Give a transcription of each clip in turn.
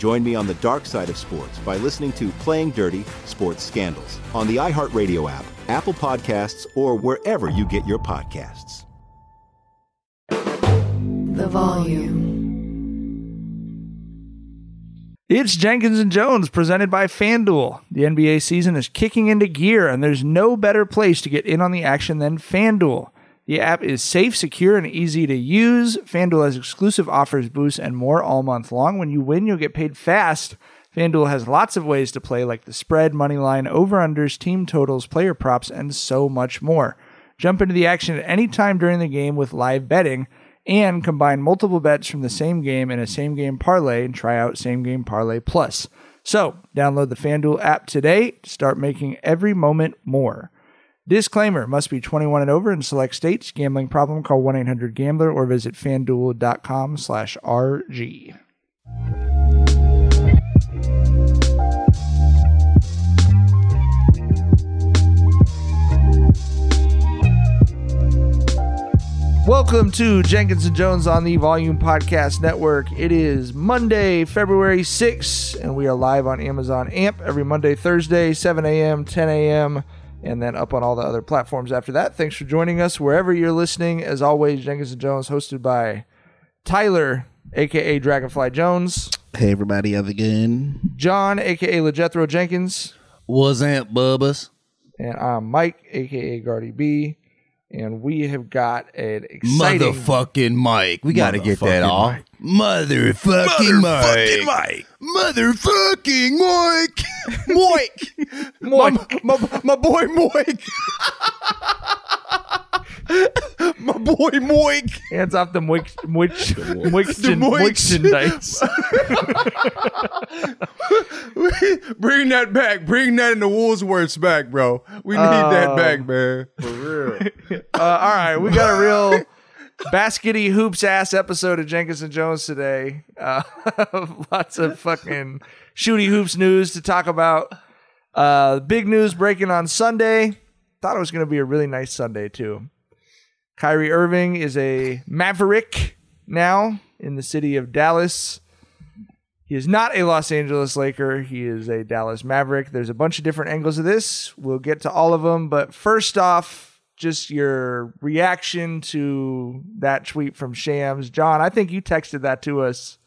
Join me on the dark side of sports by listening to Playing Dirty Sports Scandals on the iHeartRadio app, Apple Podcasts, or wherever you get your podcasts. The volume. It's Jenkins and Jonez presented by FanDuel. The NBA season is kicking into gear, and there's no better place to get in on the action than FanDuel. The app is safe, secure, and easy to use. FanDuel has exclusive offers, boosts, and more all month long. When you win, you'll get paid fast. FanDuel has lots of ways to play, like the spread, money line, over-unders, team totals, player props, and so much more. Jump into the action at any time during the game with live betting and combine multiple bets from the same game in a same game parlay and try out same game parlay plus. So, download the FanDuel app today to start making every moment more. Disclaimer must be 21 and over in select states. Gambling problem, call 1-800-GAMBLER or visit fanduel.com slash RG. Welcome to Jenkins and Jonez on the Volume Podcast Network. It is Monday, February 6th, and we are live on Amazon AMP every Monday, Thursday, 7 a.m., 10 a.m., and then up on all the other platforms after that. Thanks for joining us wherever you're listening. As always, Jenkins and Jonez, hosted by Tyler, aka Dragonfly Jones, Hey everybody, it going? John, aka LeJethro Jenkins, Was up, Bubbas? and I'm Mike, aka Guardy B. And we have got an exciting Motherfucking Mike. We gotta get that off. Mike. Motherfucking Mike. Mike. Motherfucking Mike. Moik. Moik. My, my, my boy Moik. my boy Moik. Hands off the moik, moik, moikston, moiks. moikston dice. Bring that back. Bring that in the Woolsworths back, bro. We need that Oh. back, man. For real. Uh, all right, we got a real baskety hoops ass episode of Jenkins and Jonez today. Uh, lots of fucking shooty hoops news to talk about. Uh, big news breaking on Sunday. Thought it was going to be a really nice Sunday too. Kyrie Irving is a Maverick now in the city of Dallas. He is not a Los Angeles Laker. He is a Dallas Maverick. There's a bunch of different angles of this. We'll get to all of them. But first off, just your reaction to that tweet from Shams. John, I think you texted that to us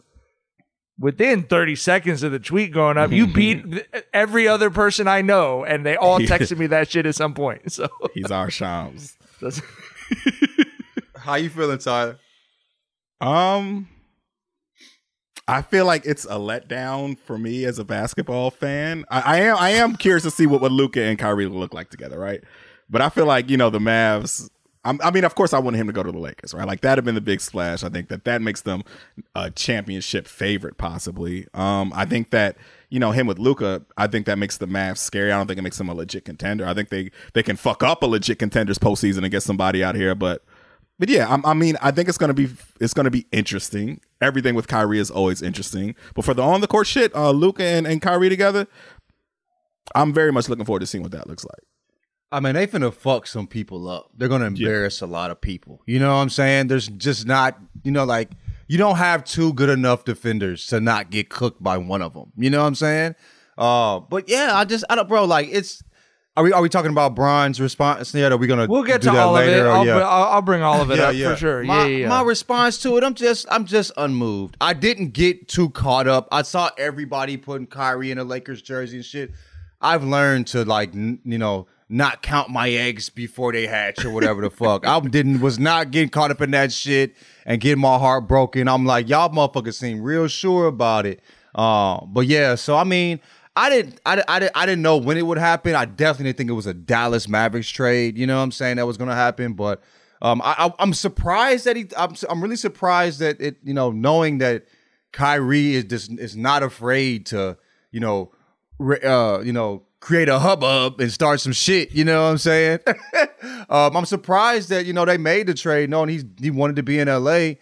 within 30 seconds of the tweet going up. You beat every other person I know, and they all texted me that shit at some point. So He's our Shams. How you feeling, Tyler? Um, I feel like it's a letdown for me as a basketball fan. I, I am I am curious to see what what Luka and Kyrie look like together, right? But I feel like you know the Mavs. I'm, I mean, of course, I wanted him to go to the Lakers, right? Like that have been the big splash. I think that that makes them a championship favorite, possibly. Um, I think that you know him with Luka. I think that makes the Mavs scary. I don't think it makes them a legit contender. I think they they can fuck up a legit contender's postseason and get somebody out here, but but yeah, I'm, I mean, I think it's gonna be it's gonna be interesting. Everything with Kyrie is always interesting, but for the on the court shit, uh, Luka and, and Kyrie together, I'm very much looking forward to seeing what that looks like. I mean, they finna fuck some people up. They're gonna embarrass a lot of people. You know what I'm saying? There's just not, you know, like you don't have two good enough defenders to not get cooked by one of them. You know what I'm saying? Uh, but yeah, I just, I don't, bro. Like, it's. Are we are we talking about Brian's response? Yeah, are we gonna? We'll get to that all of it. I'll, yeah. I'll, I'll bring all of it Yeah, up yeah. for sure. My, yeah, yeah, yeah. my response to it, I'm just I'm just unmoved. I didn't get too caught up. I saw everybody putting Kyrie in a Lakers jersey and shit. I've learned to like n- you know not count my eggs before they hatch or whatever the fuck. I didn't was not getting caught up in that shit and getting my heart broken. I'm like y'all motherfuckers seem real sure about it. Uh, but yeah, so I mean. I didn't, I, I, I didn't know when it would happen. I definitely didn't think it was a Dallas Mavericks trade. You know what I'm saying? That was going to happen. But um, I, I, I'm surprised that he. I'm, I'm really surprised that it. You know, knowing that Kyrie is just is not afraid to. You know, uh, you know, create a hubbub and start some shit. You know what I'm saying? um, I'm surprised that you know they made the trade knowing he he wanted to be in LA.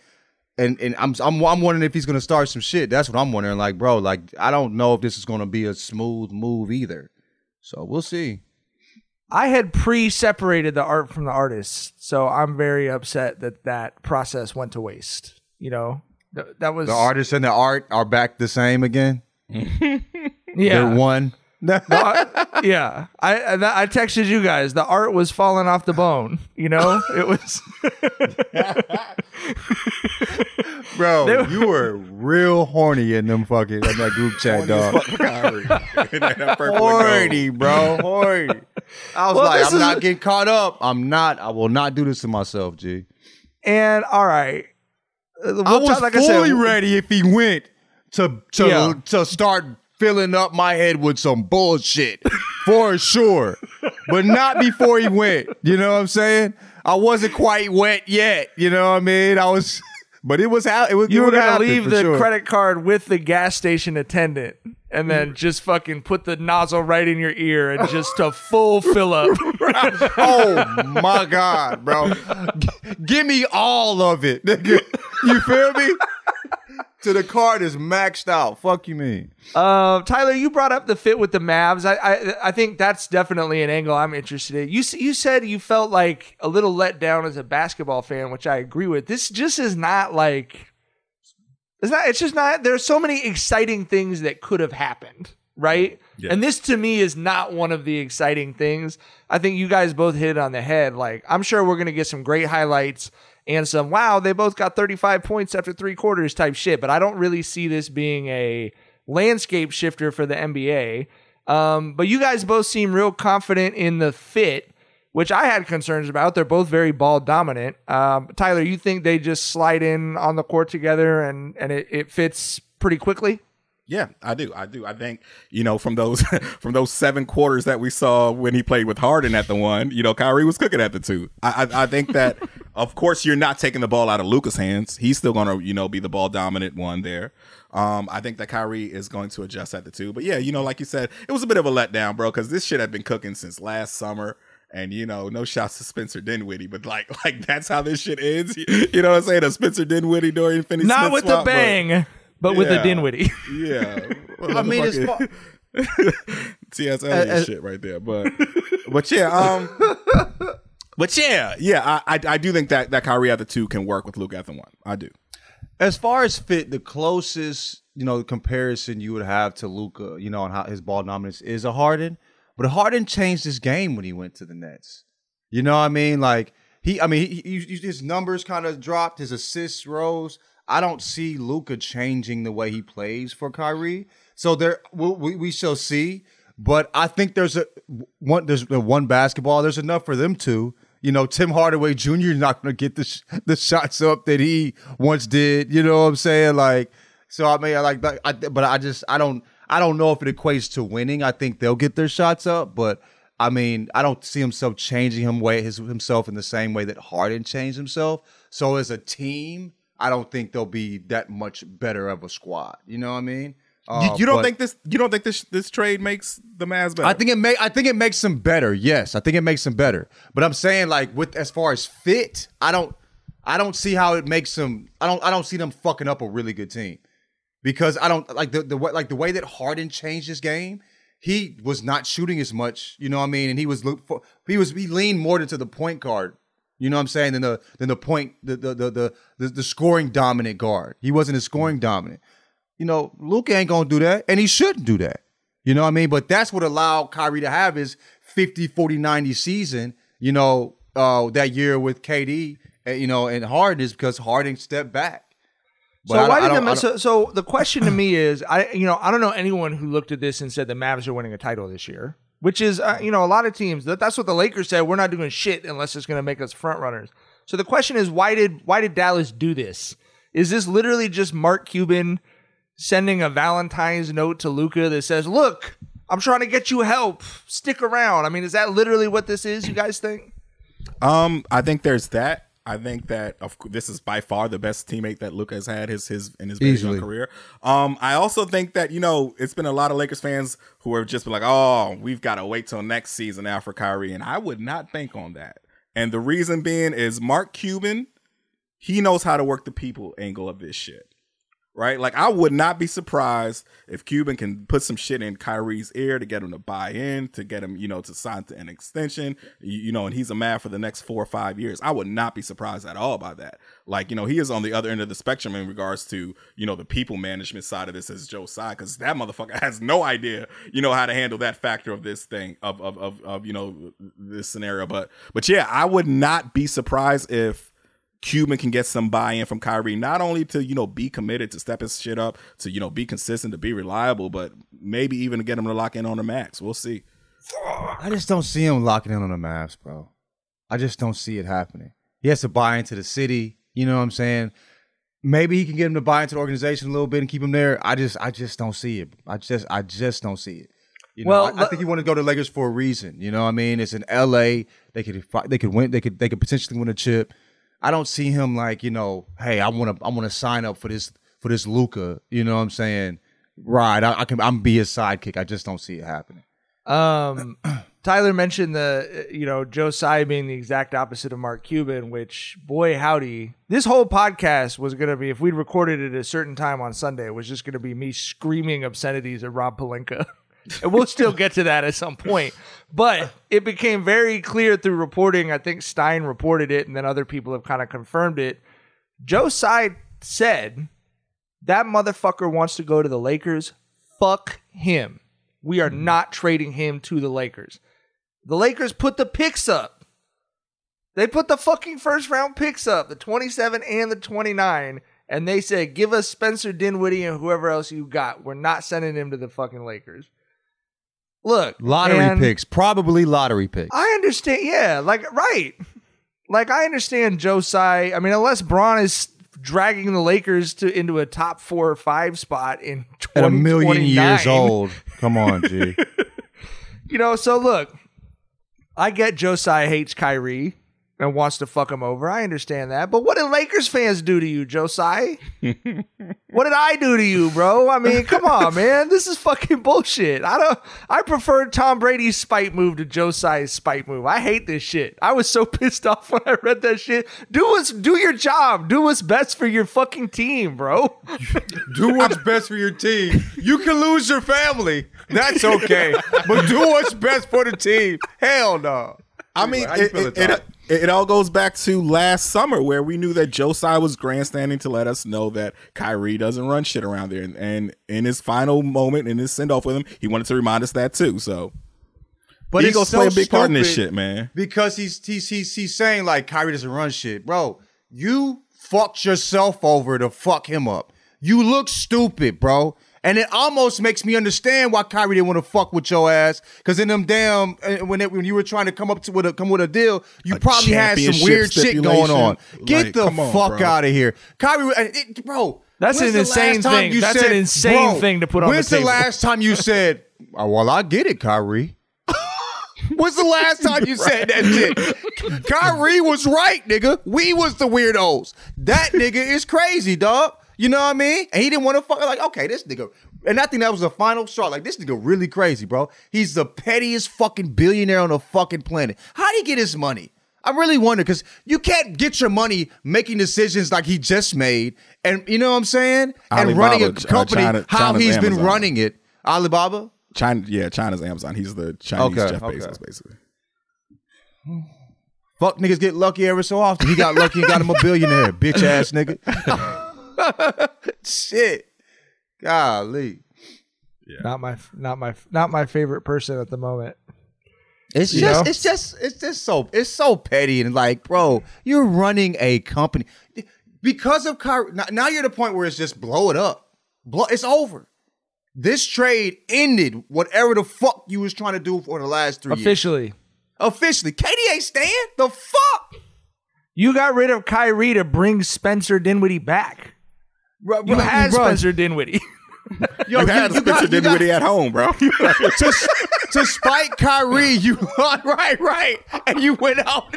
And and I'm I'm I'm wondering if he's gonna start some shit. That's what I'm wondering. Like, bro, like I don't know if this is gonna be a smooth move either. So we'll see. I had pre-separated the art from the artist, so I'm very upset that that process went to waste. You know, Th- that was The artist and the art are back the same again. yeah. They're one. The art- yeah, I I I texted you guys. The art was falling off the bone. You know, it was. Bro, They were- you were real horny in them fucking in that group chat, dog. Kyrie. That purple and gold. horny, bro, horny. I was Well, like, I'm is- not getting caught up. I'm not. I will not do this to myself, G. And all right, Uh, we'll I was talk- like I fully said, ready if he went to to Yeah. to start filling up my head with some bullshit for sure, but not before he went. You know what I'm saying? I wasn't quite wet yet. You know what I mean? I was, but it was out. It was. You were gonna leave the sure. credit card with the gas station attendant, and then mm. just fucking put the nozzle right in your ear and just a full fill up. oh my god, bro! G- give me all of it, nigga. You feel me? To the card is maxed out. Fuck you, mean? Uh, Tyler, you brought up the fit with the Mavs. I, I I think that's definitely an angle I'm interested in. You s- you said you felt like a little let down as a basketball fan, which I agree with. This just is not like it's not. It's just not. There's so many exciting things that could have happened, right? Yeah. And this to me is not one of the exciting things. I think you guys both hit it on the head. Like I'm sure we're gonna get some great highlights and some wow they both got 35 points after three quarters type shit. But I don't really see this being a landscape shifter for the NBA. Um, but you guys both seem real confident in the fit, which I had concerns about. They're both very ball dominant. Um, Tyler, you think they just slide in on the court together and and it, it fits pretty quickly? Yeah, I do. I do. I think you know from those from those seven quarters that we saw when he played with Harden at the one, you know, Kyrie was cooking at the two. I I, I think that of course you're not taking the ball out of Luka's hands. He's still going to you know be the ball dominant one there. Um, I think that Kyrie is going to adjust at the two. But yeah, you know, like you said, it was a bit of a letdown, bro, because this shit had been cooking since last summer. And you know, no shots to Spencer Dinwiddie, but like, like that's how this shit ends. You know what I'm saying? A Spencer Dinwiddie, Dorian Finney, Not with the bang, but, with the Yeah. Dinwiddie. Yeah. I mean, it's Motherfucking- fu- TS Eliot uh, shit right there. But but yeah, um But yeah, yeah, I, I I do think that that Kyrie at the two can work with Luke at the one. I do. as far as fit, the closest you know comparison you would have to Luka, you know, and how his ball dominance is a Harden, but Harden changed his game when he went to the Nets. You know what I mean? Like he, I mean, he, he, he- his numbers kind of dropped, his assists rose. I don't see Luka changing the way he plays for Kyrie. So there, we, we, shall see. But I think there's a one. There's the one basketball. There's enough for them two. You know, Tim Hardaway Jr. is not going to get the sh- the shots up that he once did. You know what I'm saying? Like, so I mean, I like, I, but I just, I don't, I don't know if it equates to winning. I think they'll get their shots up, but I mean, I don't see himself changing him way his, himself in the same way that Harden changed himself. So as a team, I don't think they'll be that much better of a squad. You know what I mean? You, Uh, you don't but- think this you don't think this this trade makes the Mavs better? I think it make I think it makes them better. Yes, I think it makes them better. But I'm saying like with as far as fit, I don't I don't see how it makes them. I don't. I don't see them fucking up a really good team because I don't like the the way like the way that Harden changed his game. He was not shooting as much, you know what I mean, and he was look for he was he leaned more into the point guard. You know what I'm saying? Than the than the point the the the the, the, scoring dominant guard. He wasn't a scoring dominant. You know, Luke ain't gonna do that, and he shouldn't do that. You know what I mean? But that's what allowed Kyrie to have his 50, 40, 90 season, you know, uh, that year with KD, you know, and Harden is because Harden stepped back. But so I why did the so, so the question to me is I you know I don't know anyone who looked at this and said the Mavs are winning a title this year, which is uh, you know a lot of teams that that's what the Lakers said we're not doing shit unless it's going to make us front runners. So the question is why did why did Dallas do this? Is this literally just Mark Cuban sending a Valentine's note to Luka that says, "Look, I'm trying to get you help. Stick around." I mean, is that literally what this is? You guys think? Um, I think there's that. I think that of this is by far the best teammate that Luka has had his his in his Easily. career. Um, I also think that you know it's been a lot of Lakers fans who have just been like, oh, we've got to wait till next season after Kyrie, and I would not bank on that. And the reason being is Mark Cuban, he knows how to work the people angle of this shit. Right? Like I would not be surprised if Cuban can put some shit in Kyrie's ear to get him to buy in, to get him, you know, to sign to an extension, you, you know, and he's a man for the next four or five years. I would not be surprised at all by that. Like, you know, he is on the other end of the spectrum in regards to, you know, the people management side of this as Joe Tsai, because that motherfucker has no idea, you know, how to handle that factor of this thing, of of of, of you know, this scenario. But but yeah, I would not be surprised if Cuban can get some buy-in from Kyrie, not only to you know be committed to step his shit up, to you know be consistent, to be reliable, but maybe even to get him to lock in on the max. We'll see. I just don't see him locking in on the max, bro. I just don't see it happening. He has to buy into the city. You know what I'm saying? Maybe he can get him to buy into the organization a little bit and keep him there. I just, I just don't see it. I just, I just don't see it. You know, Well, I, I think he want to go to Lakers for a reason. You know what I mean? It's in L.A. They could, fi- they could win. They could, they could potentially win a chip. I don't see him like, you know, hey, I want to, I want to sign up for this, for this Luka. You know what I'm saying? Right. I, I can, I'm be his sidekick. I just don't see it happening. Um, Tyler mentioned the uh, you know Joe Tsai being the exact opposite of Mark Cuban, which boy howdy, this whole podcast was gonna be if we'd recorded it at a certain time on Sunday, it was just gonna be me screaming obscenities at Rob Pelinka. and we'll still get to that at some point. But it became very clear through reporting. I think Stein reported it, and then other people have kind of confirmed it. Joe Tsai said that motherfucker wants to go to the Lakers. Fuck him. We are hmm. not trading him to the Lakers. The Lakers put the picks up. They put the fucking first round picks up, the 27 and the 29, and they said, give us Spencer Dinwiddie and whoever else you got. We're not sending him to the fucking Lakers. Look, Lottery picks, probably lottery picks. I understand. Yeah, like, right. Like, I understand Tsai. I mean, unless Bron is dragging the Lakers to into a top four or five spot in At a million years old. Come on, G. You know, so look, I get Joe Tsai hates Kyrie and wants to fuck him over. I understand that. But what did Lakers fans do to you, Joe Tsai? what did I do to you, bro? I mean, come on, man. This is fucking bullshit. I don't I prefer Tom Brady's spite move to Joe Tsai's spite move. I hate this shit. I was so pissed off when I read that shit. Do what's do your job. Do what's best for your fucking team, bro. do what's best for your team. You can lose your family. That's okay. but do what's best for the team. Hell no. I mean, it, it, it, it all goes back to last summer where we knew that Joe Tsai was grandstanding to let us know that Kyrie doesn't run shit around there. And, and in his final moment, in his send off with him, he wanted to remind us that too. So, But Egos it's so play a big part in this shit, man. Because he's he's he's he's saying like Kyrie doesn't run shit, bro. You fucked yourself over to fuck him up. You look stupid, bro. And it almost makes me understand why Kyrie didn't want to fuck with your ass. Because in them damn uh, when it, when you were trying to come up to with a come with a deal, you A probably had some weird shit going on. Get Like, the on, fuck bro. out of here, Kyrie. uh, it- bro, That's an insane thing. you That's an insane thing to put on the When's table. the last time you said, oh, "Well, I get it, Kyrie"? When's the last time you said that shit? Kyrie was right, nigga. We was the weirdos. That nigga is crazy, dog. You know what I mean? And he didn't want to fuck like, okay, this nigga. And I think that was the final straw. Like, this nigga really crazy, bro. He's the pettiest fucking billionaire on the fucking planet. How'd he get his money? I really wonder because you can't get your money making decisions like he just made, and you know what I'm saying, and Alibaba, running a uh, company China- how he's been running it. Alibaba. China, yeah, China's Amazon. He's the Chinese Okay, Jeff okay. Bezos, basically. Fuck niggas get lucky every so often. He got lucky and got him a billionaire, bitch ass nigga. Shit. Golly. Not my not my not my favorite person at the moment. It's You just know? it's just it's just so it's so petty and like, bro, you're running a company. Because of Kyrie, now, now you're at the point where it's just blow it up. Blow it's over. This trade ended whatever the fuck you was trying to do for the last three years. Officially, Officially. KD ain't staying. The fuck? you got rid of Kyrie to bring Spencer Dinwiddie back. Bro, You had bro, Spencer Dinwiddie. yo, You had you Spencer got- you got- Dinwiddie at home, bro. to, to spite Kyrie, you right, right, and you went out.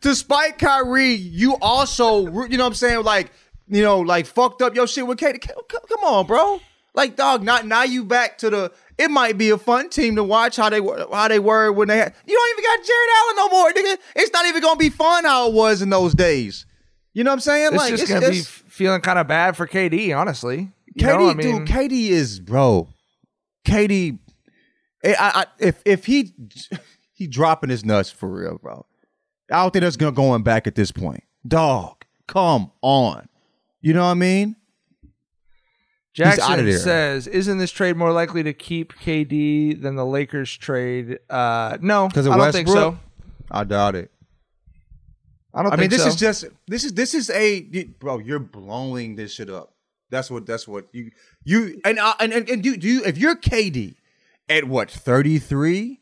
to spite Kyrie, you also, you know what I'm saying, like, you know, like fucked up your shit with KD. Come come on, bro. Like, dog, not now you back to the. It might be a fun team to watch how they were how they were when they had. You don't even got Jarrett Allen no more, nigga. It's not even gonna be fun how it was in those days. You know what I'm saying? It's like, just it's, gonna be it's- f- feeling kind of bad for KD, honestly. You KD, know, I mean, dude, KD is bro. KD, I, I, I- if if he he dropping his nuts for real, bro. I don't think that's gonna going back at this point. Dog, come on. You know what I mean? Jackson says, "Isn't this trade more likely to keep KD than the Lakers trade?" Uh, no, 'Cause of I don't think so. Westbrook? I doubt it. I don't I mean, this so. is just this is this is a bro. You're blowing this shit up. That's what that's what you you and uh, and and, and do, do you if you're KD at what 33,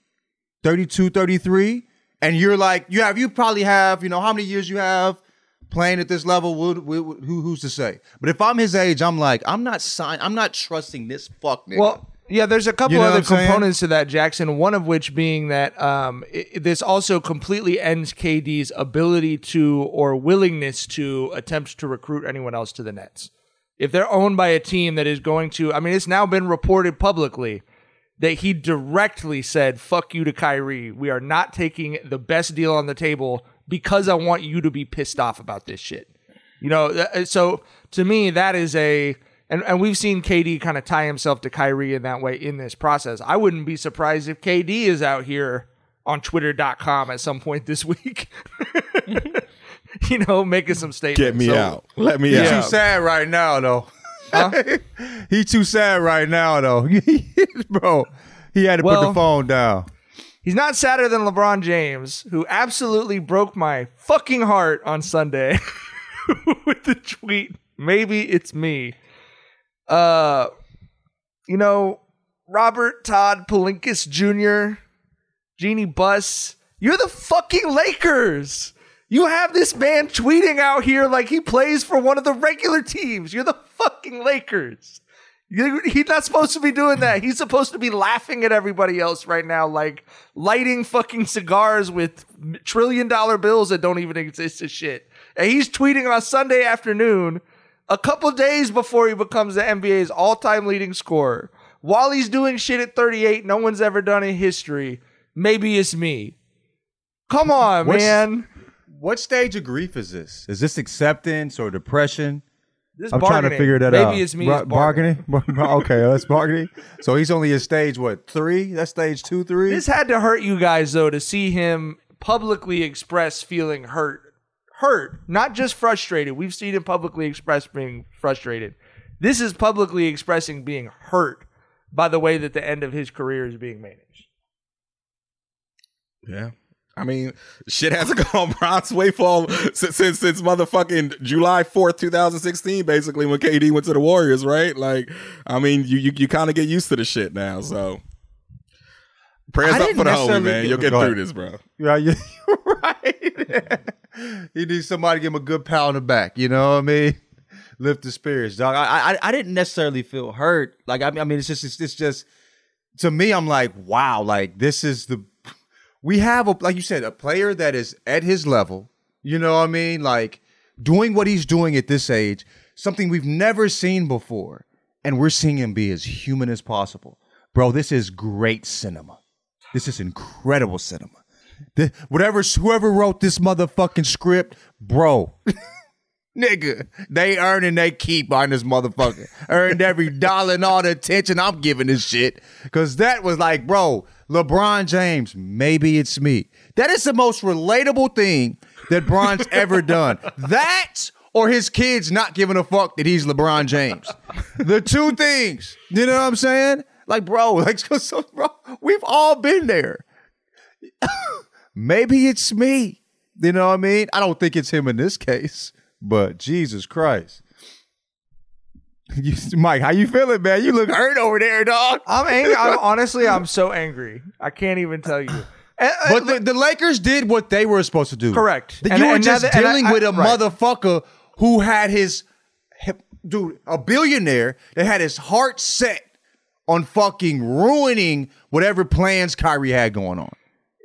32, 33, and you're like you have you probably have you know how many years you have playing at this level. Would- who who's to say? But if I'm his age, I'm like I'm not sign. I'm not trusting this fuck nigga. Well, yeah, there's a couple You know other components to that, Jackson. One of which being that um, i this also completely ends KD's ability to or willingness to attempt to recruit anyone else to the Nets. If they're owned by a team that is going to, I mean, it's now been reported publicly that he directly said, "Fuck you to Kyrie. We are not taking the best deal on the table because I want you to be pissed off about this shit." You know, uh, so to me, that is a, and, and we've seen KD kind of tie himself to Kyrie in that way in this process. I wouldn't be surprised if KD is out here on twitter.com at some point this week, you know, making some statements. Get me So, out. Let me He's out. too sad right now, though. he too sad right now, though. Bro, he had to put the phone down. He's not sadder than LeBron James, who absolutely broke my fucking heart on Sunday with the tweet. Maybe it's me. Uh, you know, Robert Todd Pelinkas Jr., Jeanie Buss, you're the fucking Lakers. You have this man tweeting out here like he plays for one of the regular teams. You're the fucking Lakers. He's not supposed to be doing that. He's supposed to be laughing at everybody else right now, like lighting fucking cigars with trillion dollar bills that don't even exist as shit. And he's tweeting on Sunday afternoon, a couple days before he becomes the NBA's all time leading scorer. While he's doing shit at 38, no one's ever done in history. Maybe it's me. Come on, What's- man. What stage of grief is this? Is this acceptance or depression? This I'm trying to figure that Maybe out. Maybe it's me. Bar- it's bargaining. bargaining. okay, that's bargaining. So he's only in stage what three? That's stage two, three. This had to hurt you guys though to see him publicly express feeling hurt. Hurt, not just frustrated. We've seen him publicly express being frustrated. This is publicly expressing being hurt by the way that the end of his career is being managed. Yeah. I mean, shit hasn't gone Bron's way for since, since since motherfucking July fourth, two thousand sixteen. Basically, when KD went to the Warriors, right? Like, I mean, you you, you kind of get used to the shit now. So, prayers I up didn't for the homie, man. You'll get through ahead. this, bro. Yeah, you're right. he needs somebody to give him a good pat on the back. You know what I mean? Lift the spirits, dog. I, I, I didn't necessarily feel hurt. Like, I mean, I mean, it's just, it's, it's just, to me, I'm like, wow, like this is the, we have a, like you said, a player that is at his level. You know what I mean? Like doing what he's doing at this age, something we've never seen before, and we're seeing him be as human as possible, bro. This is great cinema. This is incredible cinema. The, whatever whoever wrote this motherfucking script, bro. Nigga, they earning they keep on this motherfucker. Earned every dollar and all the attention I'm giving this shit. Cause that was like, bro, LeBron James, maybe it's me. That is the most relatable thing that Bron's ever done. That or his kids not giving a fuck that he's LeBron James. the two things. You know what I'm saying? Like, bro, like so, so bro, we've all been there. maybe it's me. You know what I mean? I don't think it's him in this case, but Jesus Christ. You, Mike, how you feeling, man? You look hurt over there, dog. I'm angry. I'm, honestly, I'm so angry. I can't even tell you. And- But the, the Lakers did what they were supposed to do. Correct. That And- you were just dealing I- with a right. motherfucker who had his, dude, a billionaire that had his heart set on fucking ruining whatever plans Kyrie had going on.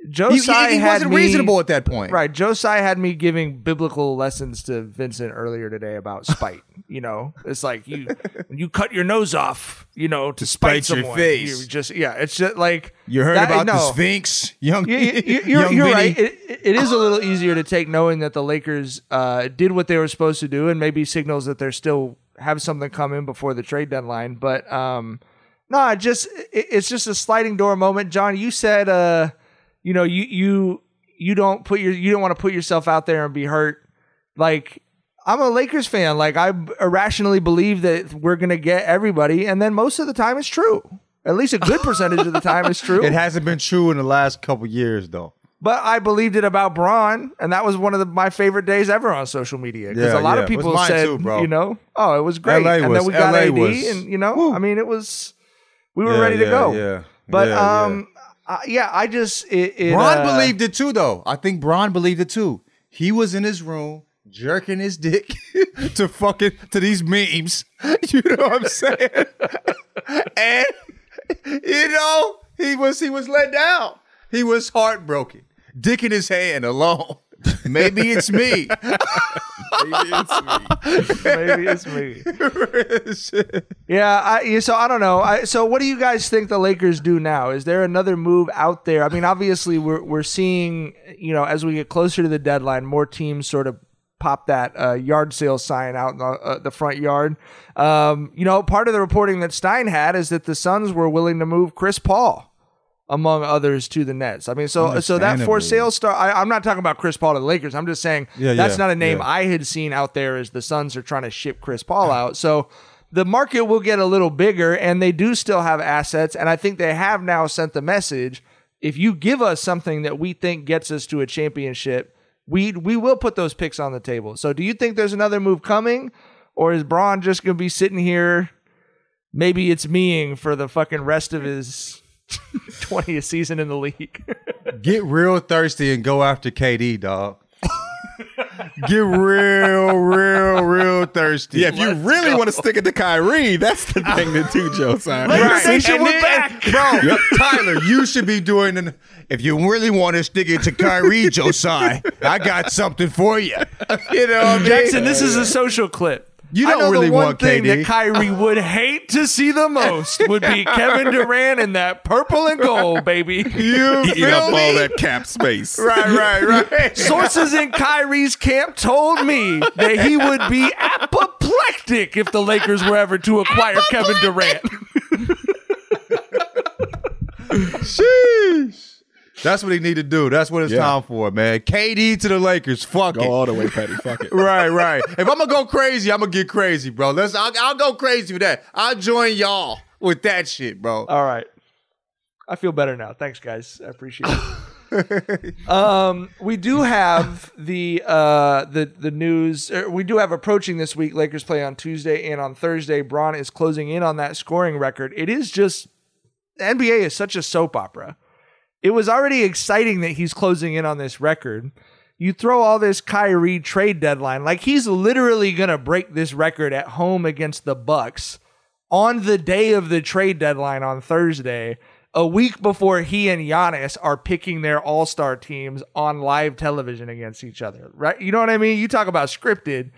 Joe Tsai He, he- Tsai he had wasn't me- reasonable at that point. Right. Joe Tsai had me giving biblical lessons to Vincent earlier today about spite. you know, it's like you when you cut your nose off, you know, to spite, spite your someone. face. You just yeah, it's just like You heard that- about the. Sphinx, young, You, you, you- you're, young you're right. It, it is a little easier to take knowing that the Lakers uh, did what they were supposed to do, and maybe signals that they're still have something coming before the trade deadline. But um, no, just it, it's just a sliding door moment. John, you said uh, you know, you you you don't put your you don't want to put yourself out there and be hurt. Like I'm a Lakers fan. Like I irrationally believe that we're gonna get everybody, and then most of the time it's true. At least a good percentage of the time it's true. It hasn't been true in the last couple years, though. But I believed it about Bron, and that was one of the, my favorite days ever on social media because Yeah, a lot yeah. of people said, too, you know, oh, it was great, LA and was- then we got LA AD, was- and you know, Woo. I mean, it was we were Yeah, ready to yeah, go. yeah. But Yeah, um, uh, yeah, I just it, it Bron uh, believed it too, though. I think Bron believed it too. He was in his room jerking his dick to fucking to these memes. You know what I'm saying? and you know he was he was let down. He was heartbroken. Dick in his hand alone. Maybe it's me. Maybe it's me. Maybe it's me. yeah, I, so I don't know. I, so what do you guys think the Lakers do now? Is there another move out there? I mean, obviously we're we're seeing, you know, as we get closer to the deadline, more teams sort of pop that uh, yard sale sign out in the, uh, the front yard. Um, you know, part of the reporting that Stein had is that the Suns were willing to move Chris Paul. Among others to the Nets. I mean, so uh, so that for sale star. I, I'm not talking about Chris Paul to the Lakers. I'm just saying Yeah, that's yeah, not a name yeah. I had seen out there as the Suns are trying to ship Chris Paul out. So the market will get a little bigger, and they do still have assets. And I think they have now sent the message: if you give us something that we think gets us to a championship, we we will put those picks on the table. So do you think there's another move coming, or is Bron just going to be sitting here? Maybe it's meing for the fucking rest of his 20th season in the league. Get real thirsty and go after KD, dog. Get real, real, real thirsty. Yeah, if you really want to stick it to Kyrie, that's the thing to do, Joe Simon. Right. Nation, And then- back. bro. Tyler, you should be doing. An, if you really want to stick it to Kyrie, Joe Tsai, I got something for you. You know, what I mean? Jackson, this is a social clip. You don't know really the one want thing KD. that Kyrie would hate to see the most would be Kevin Durant in that purple and gold, baby. You Eat feel up me? all that cap space. Right, right, right. Sources in Kyrie's camp told me that he would be apoplectic if the Lakers were ever to acquire Kevin Durant. Sheesh. That's what he need to do. That's what it's Yeah. time for, man. KD to the Lakers. Fuck Go it. Go all the way, Petty. Fuck it. Right, right. If I'm gonna go crazy, I'm gonna get crazy, bro. Let's. I'll, I'll go crazy with that. I'll join y'all with that shit, bro. All right. I feel better now. Thanks, guys. I appreciate it. um, we do have the uh, the the news. er, We do have approaching this week. Lakers play on Tuesday and on Thursday. Bron is closing in on that scoring record. It is just the NBA is such a soap opera. It was already exciting that he's closing in on this record. You throw all this Kyrie trade deadline, like he's literally gonna break this record at home against the Bucks on the day of the trade deadline on Thursday, a week before he and Giannis are picking their All Star teams on live television against each other. Right? You know what I mean? You talk about scripted.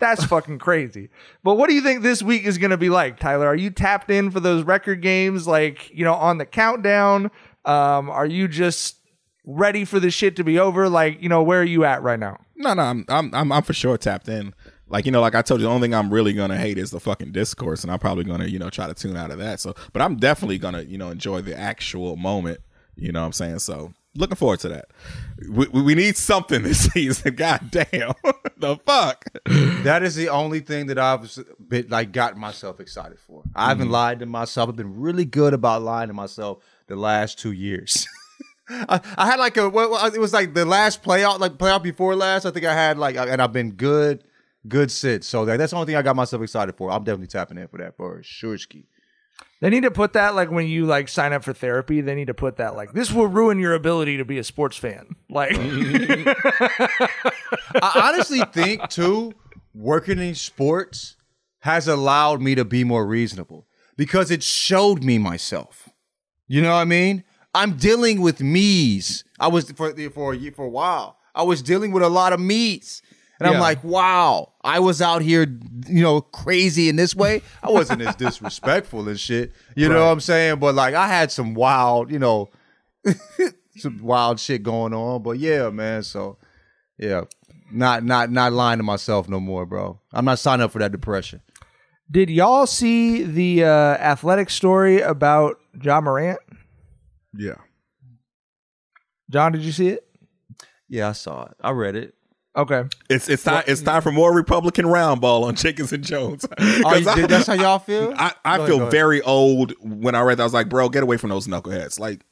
That's fucking crazy. But what do you think this week is going to be like, Tyler? Are you tapped in for those record games, like you know, on the countdown? Um, are you just ready for the shit to be over? Like, you know, where are you at right now? No, no, I'm, I'm, I'm, I'm for sure tapped in. Like you know, like I told you, the only thing I'm really gonna hate is the fucking discourse, and I'm probably gonna, you know, try to tune out of that. So, but I'm definitely gonna, you know, enjoy the actual moment. You know what I'm saying? So, looking forward to that. We, we we need something this season. God damn, the fuck. That is the only thing that I've been like got myself excited for. I haven't lied to myself. I've been really good about lying to myself the last two years. I, I had like a what, what- it was like the last playoff, like playoff before last. I think I had like, and I've been good, good sit. So that, that's the only thing I got myself excited for. I'm definitely tapping in for that for sure. They need to put that like when you like sign up for therapy. They need to put that like this will ruin your ability to be a sports fan. Like, I honestly think too, working in sports has allowed me to be more reasonable because it showed me myself. You know what I mean? I'm dealing with me's. I was for for a year, for a while. I was dealing with a lot of me's. And I'm like, wow, I was out here, you know, crazy in this way. I wasn't as disrespectful and shit. You know what I'm saying? But like I had some wild, you know, some wild shit going on. But yeah, man. So yeah, not not not lying to myself no more, bro. I'm not signing up for that depression. did y'all see the uh, athletic story about Ja Morant? Yeah. John, did you see it? Yeah, I saw it. I read it. Okay. It's it's time it's time for more Republican round ball on Chickens and Jones. Oh, 'Cause you- I- that's how y'all feel? I, I Go ahead, feel ahead. very old when I read that. I was like, bro, get away from those knuckleheads. Like,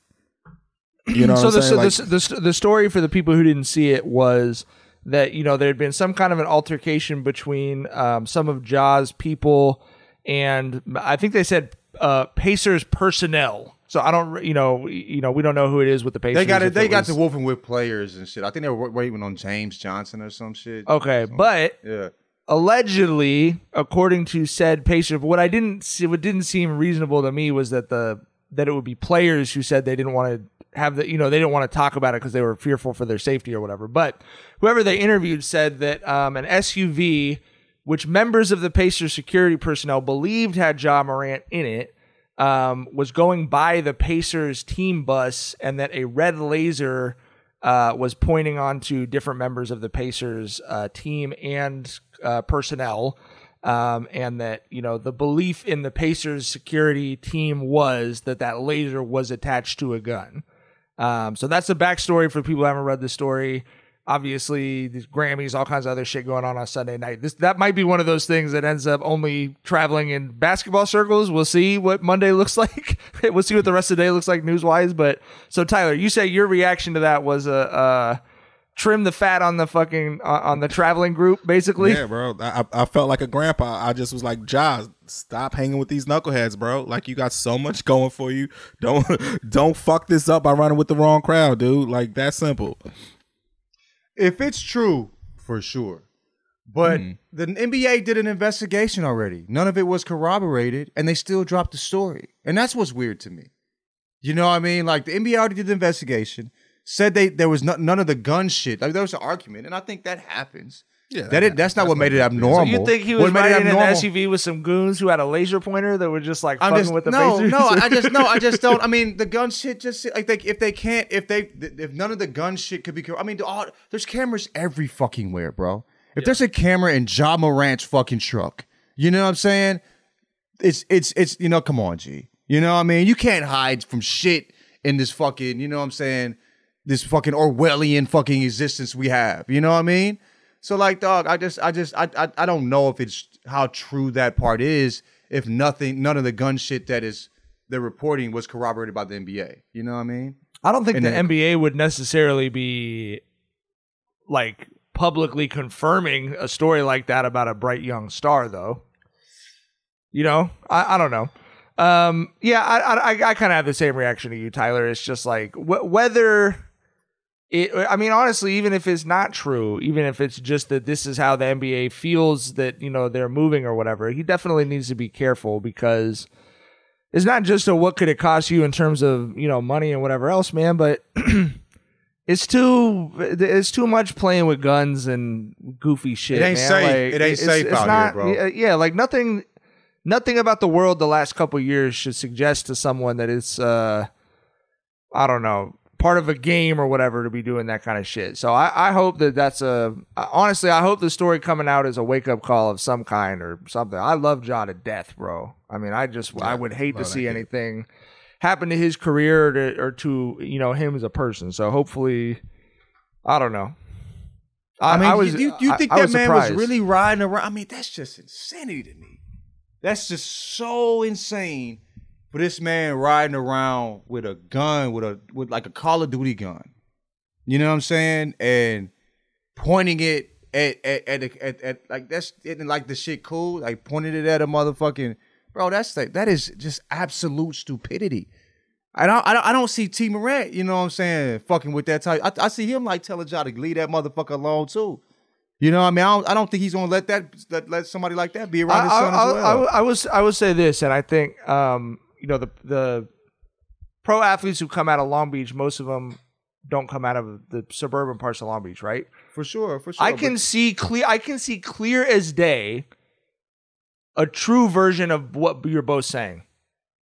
you know, so what the, I'm saying? so Like, the, the the story for the people who didn't see it was that you know there had been some kind of an altercation between um, some of Ja's people and I think they said uh, Pacers personnel. So I don't, you know, you know, we don't know who it is with the Pacers. They got it. They got was- the wolfing with players and shit. I think they were waiting on James Johnson or some shit. Okay, but Yeah. allegedly, according to said Pacers, what I didn't see, what didn't seem reasonable to me was that the that it would be players who said they didn't want to have the, you know, they didn't want to talk about it because they were fearful for their safety or whatever. But whoever they interviewed said that um, an SUV, which members of the Pacers security personnel believed had Ja Morant in it, um, was going by the Pacers team bus, and that a red laser uh, was pointing onto different members of the Pacers uh, team and uh, personnel. Um, and that you know the belief in the Pacers security team was that that laser was attached to a gun. Um, so that's the backstory for people who haven't read the story. Obviously, these Grammys, all kinds of other shit going on on Sunday night. This that might be one of those things that ends up only traveling in basketball circles. We'll see what Monday looks like. we'll see what the rest of the day looks like news wise. But so Tyler, you say your reaction to that was a uh, uh, trim the fat on the fucking uh, on the traveling group, basically. yeah, bro. I, I felt like a grandpa. I just was like, Josh, stop hanging with these knuckleheads, bro. Like you got so much going for you. Don't don't fuck this up by running with the wrong crowd, dude. Like that simple. If it's true, for sure. But Hmm. the NBA did an investigation already. None of it was corroborated, and they still dropped the story. And that's what's weird to me. You know what I mean? Like the NBA already did the investigation, said they there was no, none of the gun shit. Like there was an argument, and I think that happens. Yeah, that it, that's not what made it abnormal. So you think he was made it riding in an abnormal- SUV with some goons who had a laser pointer that were just like I'm fucking just with the no, Pacers? no. I just no. I just don't. I mean, the gun shit. Just like they, if they can't, if they, if none of the gun shit could be. I mean, all, there's cameras every fucking where, bro. If there's a camera in Ja Morant's fucking truck, you know what I'm saying? It's it's it's you know, come on, G. You know what I mean? You can't hide from shit in this fucking. You know what I'm saying? This fucking Orwellian fucking existence we have. You know what I mean? So like, dog, I just, I just, I, I, I don't know if it's how true that part is. If nothing, none of the gun shit that is they're reporting was corroborated by the NBA. You know what I mean? I don't think And the then- NBA would necessarily be like publicly confirming a story like that about a bright young star, though. You know, I, I don't know. Um, yeah, I I, I, I kind of have the same reaction to you, Tyler. It's just like wh- whether it. I mean, honestly, even if it's not true, even if it's just that this is how the NBA feels that you know they're moving or whatever, he definitely needs to be careful because it's not just a what could it cost you in terms of you know money and whatever else, man, but it's too it's too much playing with guns and goofy shit. It ain't man. safe. Like, It ain't it's- safe it's out here, bro. Yeah, yeah, like nothing nothing about the world the last couple years should suggest to someone that it's uh I don't know part of a game or whatever to be doing that kind of shit. So I, I hope that that's a honestly I hope the story coming out is a wake up call of some kind or something. I love Ja to death, bro. I mean, I just I would hate to see anything happen to his career or to, or to you know him as a person. So hopefully, I don't know. I mean, was, you, you think I- I that man was really riding around? I mean, that's just insanity to me. That's just so insane for this man riding around with a gun, with a with like a Call of Duty gun. You know what I'm saying? And pointing it at at at, at, at, at like that's isn't like the shit cool, like pointing it at a motherfucking bro. That's like that is just absolute stupidity. I don't, I don't, I don't see Tee Morant, you know what I'm saying, fucking with that type. I, I see him like telling y'all to leave that motherfucker alone too. You know, what I mean, I don't, I don't think he's gonna let that let, let somebody like that be around his son I, as well. I, I was I would say this, and I think um, you know the the pro athletes who come out of Long Beach, most of them don't come out of the suburban parts of Long Beach, right? for sure, for sure. I can see clear. I can see clear as day a true version of what you're both saying.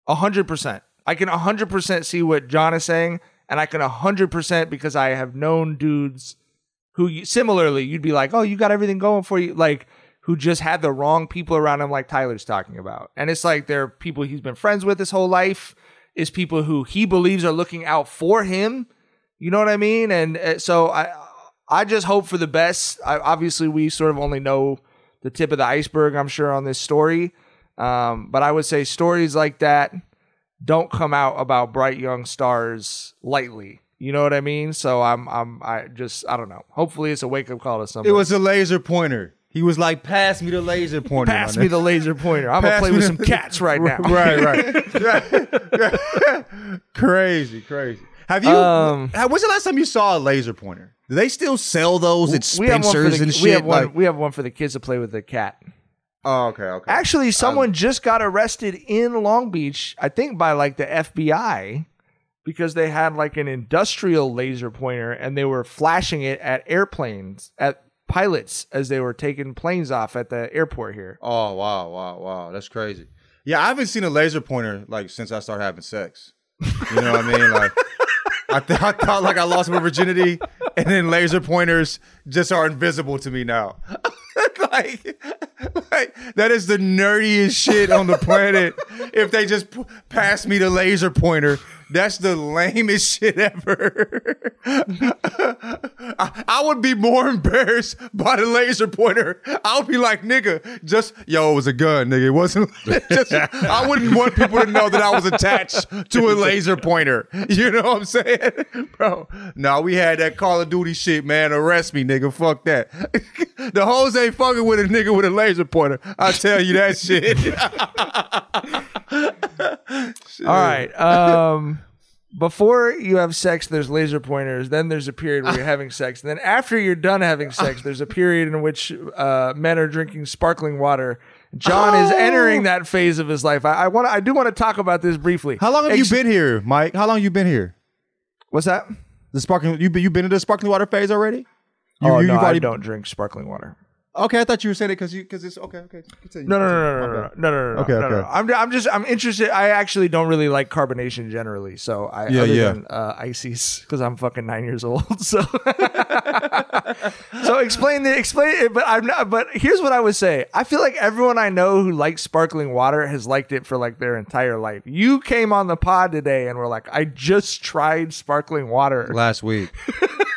A hundred percent. I can a hundred percent see what John is saying, and I can a hundred percent because I have known dudes who you, similarly you'd be like, oh, you got everything going for you, like who just had the wrong people around him, like Tyler's talking about, and it's like they're people he's been friends with his whole life, is people who he believes are looking out for him. You know what I mean? And uh, so I, I just hope for the best. I, obviously, we sort of only know the tip of the iceberg. I'm sure on this story, um, but I would say stories like that don't come out about bright young stars lightly. You know what I mean? So I'm, I'm, I just, I don't know. Hopefully, it's a wake up call to somebody. it was a laser pointer. He was like, "Pass me the laser pointer." pass me the laser pointer. I'm gonna Pass play me with the- some cats right now. right, right, crazy, crazy. Have you? Um, how- when's the last time you saw a laser pointer? Do they still sell those at we have one for Spencer's the, and shit? we have one. Like- we have one for the kids to play with the cat. oh, okay, okay. Actually, someone just got arrested in Long Beach, I think by like the FBI, because they had like an industrial laser pointer and they were flashing it at airplanes, at pilots as they were taking planes off at the airport here. Oh wow, wow, wow. That's crazy. Yeah, I haven't seen a laser pointer like since I started having sex. You know what I mean? Like I, th- I thought like I lost my virginity, and then laser pointers just are invisible to me now. like, like that is the nerdiest shit on the planet. if they just p- pass me the laser pointer, that's the lamest shit ever. I, I would be more embarrassed by the laser pointer. I would be like, nigga, just yo, it was a gun, nigga. It wasn't. Just, I wouldn't want people to know that I was attached to a laser pointer. You know what I'm saying, bro? No, we had that Call of Duty shit, man. Arrest me, nigga. Fuck that. the hoes ain't fucking with a nigga with a laser pointer. I tell you that shit. All right. Um, before you have sex, there's laser pointers. Then there's a period where you're having sex. And then after you're done having sex, there's a period in which uh, men are drinking sparkling water. John is entering that phase of his life. I, I want. I do want to talk about this briefly. How long have Ex- you been here, Mike? How long you been here? What's that? The sparkling you been you been in the sparkling water phase already? You, oh you- no, I already- don't drink sparkling water. Okay, I thought you were saying it because you because it's okay. Okay, continue. No, no, no, no, no, no, no, no, no, Okay, no, no, okay. no. I'm, I'm just, I'm interested. I actually don't really like carbonation generally. So I, Yeah, other yeah. than uh, ices, because I'm fucking nine years old. So, so explain the explain it. But I'm not. But here's what I would say. I feel like everyone I know who likes sparkling water has liked it for like their entire life. You came on the pod today and were like, I just tried sparkling water. Last week.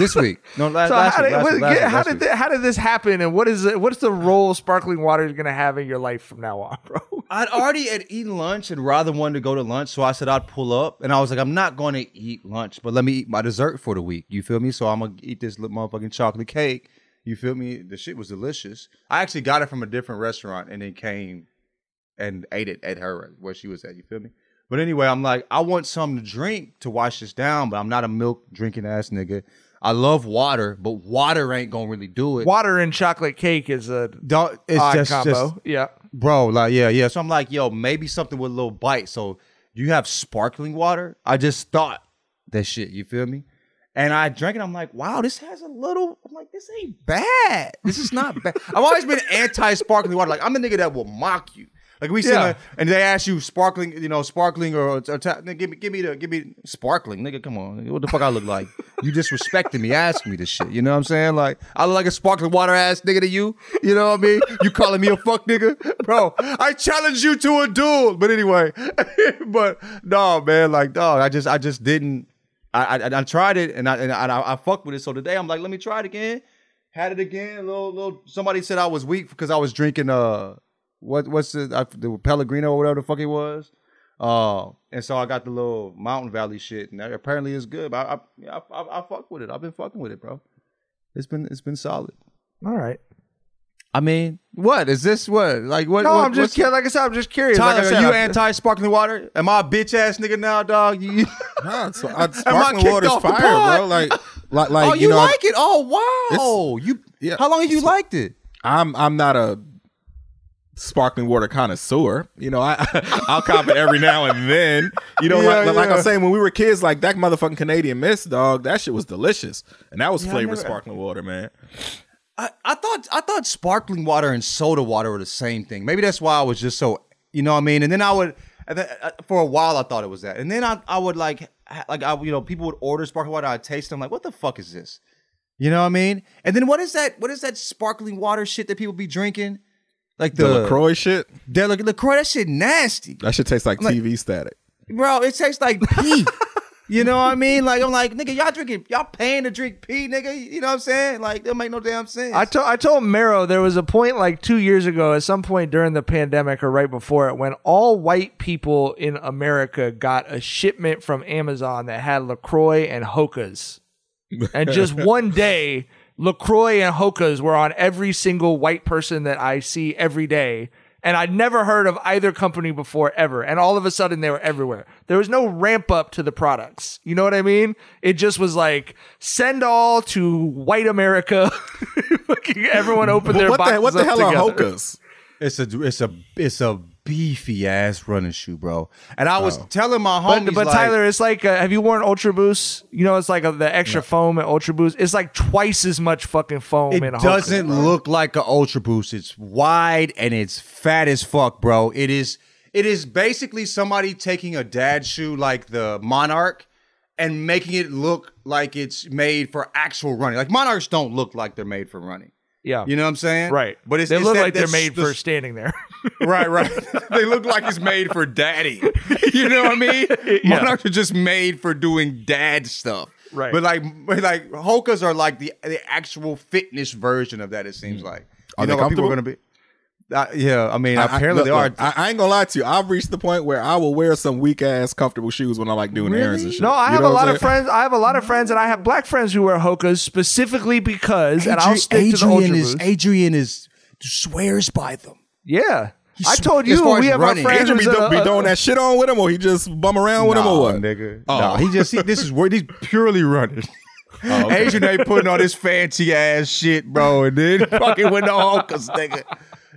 this week. No, last, So last how, week. did, Last what- week, last get- week, how did week. thi- how did this happen, and what is it? What's the role sparkling water is going to have in your life from now on, bro? I'd already had eaten lunch and rather wanted to go to lunch, so I said I'd pull up, and I was like, I'm not going to eat lunch, but let me eat my dessert for the week. You feel me? So I'm gonna eat this little motherfucking chocolate cake. You feel me? The shit was delicious. I actually got it from a different restaurant, and then came and ate it at her where she was at. You feel me? But anyway, I'm like, I want something to drink to wash this down, but I'm not a milk drinking ass nigga. I love water, but water ain't gonna really do it. Water and chocolate cake is a Don't, it's odd just, combo. just yeah. bro like yeah yeah. So i'm like yo maybe something with a little bite. So you have sparkling water? I just thought that shit you feel me? And i drank it i'm like wow this has a little i'm like this ain't bad. This is not bad. I've always been anti-sparkling water. Like i'm the nigga that will mock you Like we sitting Yeah. and they ask you sparkling, you know, sparkling or, or nigga, give me, give me the, give me sparkling, nigga. Come on, what the fuck I look like? You disrespecting me, asking me this shit. You know what I'm saying? Like I look like a sparkling water ass nigga to you. You know what I mean? You calling me a fuck nigga, bro? I challenge you to a duel. But anyway, but no, man, like dog, I just, I just didn't. I, I, I tried it and I, and I, and I, I fucked with it. So today I'm like, let me try it again. Had it again. Little, little. Somebody said I was weak because I was drinking. Uh, what, what's the, I, the Pellegrino or whatever the fuck it was. Uh, and so I got the little Mountain Valley shit, and that apparently it's good. But I I, I I I fuck with it. I've been fucking with it, bro. It's been, it's been solid. All right. I mean, what is this? What like what? No, what- I'm just what's- Like I said, I'm just curious. Tyler, like said, are you I- anti sparkling water? Am I a bitch ass nigga now, dog? You, Nah, it's, uh, sparkling water's fire, bro. Like, like, like oh, you, you, know, like it? Oh, wow. You yeah. How long have you liked it? I'm I'm not a sparkling water connoisseur. You know, I I'll cop it every now and then. You know, Yeah, like, like. I'm saying, when we were kids, like that motherfucking Canadian Mist, dog, that shit was delicious, and that was Yeah, flavored never- sparkling water, man. I, I thought I thought sparkling water and soda water were the same thing. Maybe that's why I was just so you know what I mean. And then I would and then, uh, for a while I thought it was that. And then I I would like like I you know people would order sparkling water. I'd taste them like what the fuck is this? You know what I mean? And then what is that? What is that sparkling water shit that people be drinking? Like The, the, Lacroix shit, The La- Lacroix. That shit nasty, that shit tastes like like- TV static. bro. It tastes like pee. You know what I mean? Like I'm like, nigga, y'all drinking, y'all paying to drink pee, nigga. You know what I'm saying? Like that make no damn sense. I told I told Mero there was a point like two years ago, at some point during the pandemic or right before it, when all white people in America got a shipment from Amazon that had Lacroix and Hokas, and just one day, Lacroix and Hokas were on every single white person that I see every day. And I'd never heard of either company before ever. And all of a sudden they were everywhere. There was no ramp up to the products. You know what I mean? It just was like, send all to white America. Everyone opened their what the, what the up hell are together. hokas? It's a it's a it's a beefy ass running shoe, bro. And I was Oh. telling my But, homies, but like, Tyler, it's like, uh, have you worn Ultra Boost? You know, it's like a, the extra foam at Ultra Boost. It's like twice as much fucking foam it doesn't bro. look like an Ultra Boost. It's wide and it's fat as fuck, bro. It is it is basically somebody taking a dad shoe like the Monarch and making it look like it's made for actual running. Like Monarchs don't look like they're made for running. Yeah. You know what I'm saying? Right. But it's, they it's look that- like they're made the- for standing there. Right, right. they look like it's made for daddy. You know what I mean? Yeah. Monarchs are just made for doing dad stuff. Right. But like, but like Hokas are like the the actual fitness version of that. It seems mm. like. Are you they know, like, people are gonna be. Uh, yeah, I mean, I- I- apparently look, they are. look, I, I ain't gonna lie to you. I've reached the point where I will wear some weak ass comfortable shoes when I like doing errands and shit. No, I You have a lot I'm of friends. I have a lot of friends, and I have black friends who wear Hokas specifically because, and I'll Adri- stick to the Ultra Adrian is Boost. Adrian is swears by them. yeah, He I sw- told as you far we as have running. our friends. Andrew be, who's do- be a- doing that shit on with him, or he just bum around with him, or what? nigga? Oh. No, he just he, this is where he's purely running. Asian ain't putting on this fancy ass shit, bro, and then fucking with the Hokas, nigga.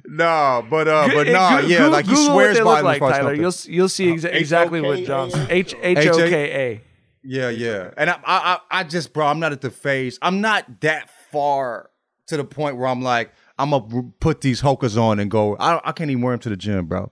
No, but uh, but Go- nah, Go- yeah, Google- like he Google swears what they by look them. like, as far as Tyler. something. You'll you'll see exa- exactly what H-O-K-A? John's H H O K A. Yeah, yeah. And I, I, I I just, bro, I'm not at the phase. I'm not that far to the point where I'm like, I'm gonna put these Hokas on and go. I, I can't even wear them to the gym, bro.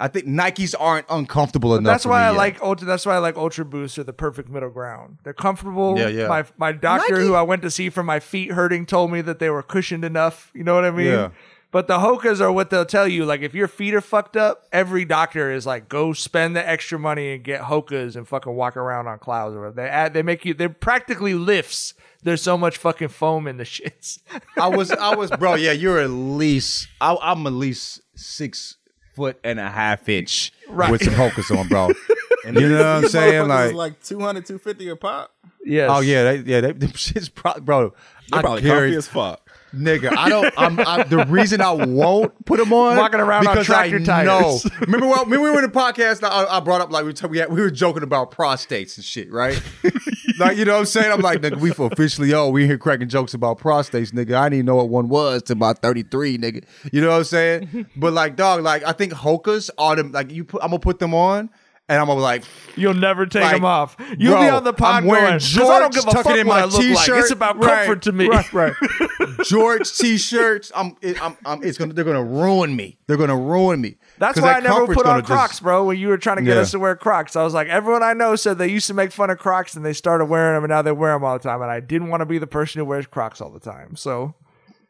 I think Nikes aren't uncomfortable enough. That's for why me I yet. like Ultra. That's why I like Ultra Boost are the perfect middle ground. They're comfortable. Yeah, yeah. My my doctor, Nike- who I went to see for my feet hurting, told me that they were cushioned enough. You know what I mean? Yeah. But the Hokas are what they'll tell you. Like if your feet are fucked up, every doctor is like, go spend the extra money and get Hokas and fucking walk around on clouds. Or they add, they make you. They're practically lifts. There's so much fucking foam in the shits. I was, I was, bro. Yeah, you're at least. I, I'm at least six foot and a half inch Right. with some Hokas on, bro. And you know what I'm saying? Like, like 200, 250 a pop. yes. oh yeah, they, yeah, they, them shits, pro- bro. They're I probably carry- comfy as fuck. Nigga, I don't. I'm, i the reason I won't put them on Walking around on because tractor I tires. know. Remember when, when we were in the podcast? I, I brought up like we, t- we, had, we were joking about prostates and shit, right? like you know what I'm saying? I'm like, nigga, we officially oh we here cracking jokes about prostates, nigga. I didn't even know what one was till about 33, nigga. You know what I'm saying? but like, dog, like I think Hokas are them. Like you, put, I'm gonna put them on. And I'm gonna be like, You'll never take Like, them off. You'll bro, be on the pod I'm wearing 'cause I don't give a tucking fuck in my look like. t-shirt. It's about Right, comfort to me. Right, right. George t-shirts. I'm, it, I'm, I'm, it's gonna, they're gonna ruin me. They're gonna ruin me. That's why I never put on gonna just- Crocs, bro. When you were trying to get Yeah. us to wear Crocs, I was like, everyone I know said they used to make fun of Crocs and they started wearing them, and now they wear them all the time. And I didn't want to be the person who wears Crocs all the time. So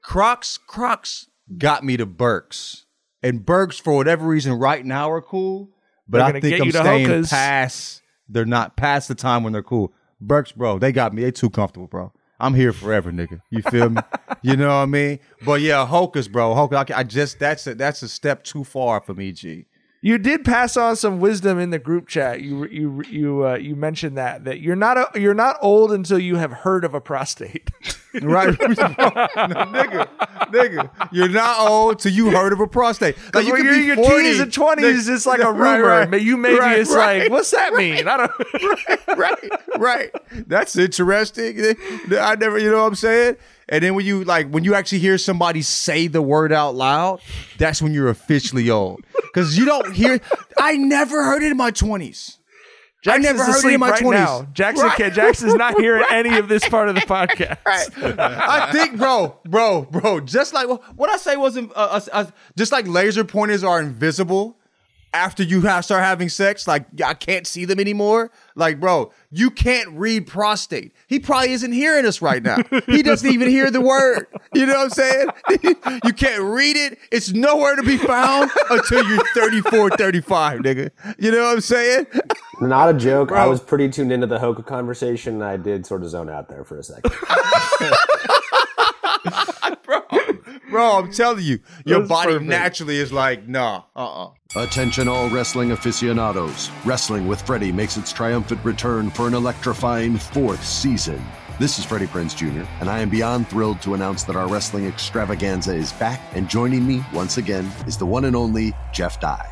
Crocs, Crocs got me to Burks, and Burks for whatever reason right now are cool, but I think I'm staying Hoka's. past. They're not past the time when they're cool. Burks, bro, they got me. They too comfortable, bro. I'm here forever, nigga. You feel me? you know what I mean? But yeah, Hoka's, bro. Hoka, I, I just that's a that's a step too far for me, G. you did pass on some wisdom in the group chat. You you you uh, you mentioned that that you're not a, you're not old until you have heard of a prostate. Right, no, nigga, nigga, you're not old till you heard of a prostate. Like you when could you're be in your teens and twenties, it's like a Right, rumor. right. But you maybe Right, it's right. like, what's that mean? I don't. right, right. That's interesting. I never, you know what I'm saying? And then when you like when you actually hear somebody say the word out loud, that's when you're officially old. Because you don't hear. I never heard it in my 20s. I never heard it in my right 20s. now. Jackson Right. can't- Jackson's not hearing any of this part of the podcast. I think, bro, bro, bro. Just like what I say wasn't uh, uh, uh, just like laser pointers are invisible after you have, start having sex. Like I can't see them anymore. Like, bro, you can't read prostate. He probably isn't hearing us right now. He doesn't even hear the word. You know what I'm saying? you can't read it. It's nowhere to be found until you're 34, 35, nigga. You know what I'm saying? Not a joke. I was pretty tuned into the Hoka conversation. and I did sort of zone out there for a second. Bro, I'm telling you, your That's body perfect. naturally is like, nah, uh-uh. Attention, all wrestling aficionados. Wrestling with Freddie makes its triumphant return for an electrifying fourth season. This is Freddie Prinze Jr., and I am beyond thrilled to announce that our wrestling extravaganza is back, and joining me once again is the one and only Jeff Dye.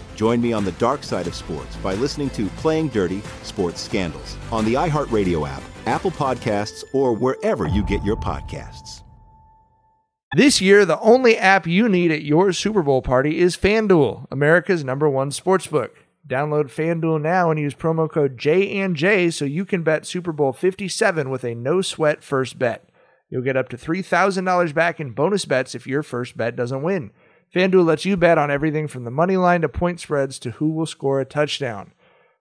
Join me on the dark side of sports by listening to Playing Dirty Sports Scandals on the iHeartRadio app, Apple Podcasts, or wherever you get your podcasts. This year, the only app you need at your Super Bowl party is FanDuel, America's number one sportsbook. Download FanDuel now and use promo code J&J so you can bet Super Bowl 57 with a no-sweat first bet. You'll get up to $3,000 back in bonus bets if your first bet doesn't win. FanDuel lets you bet on everything from the money line to point spreads to who will score a touchdown.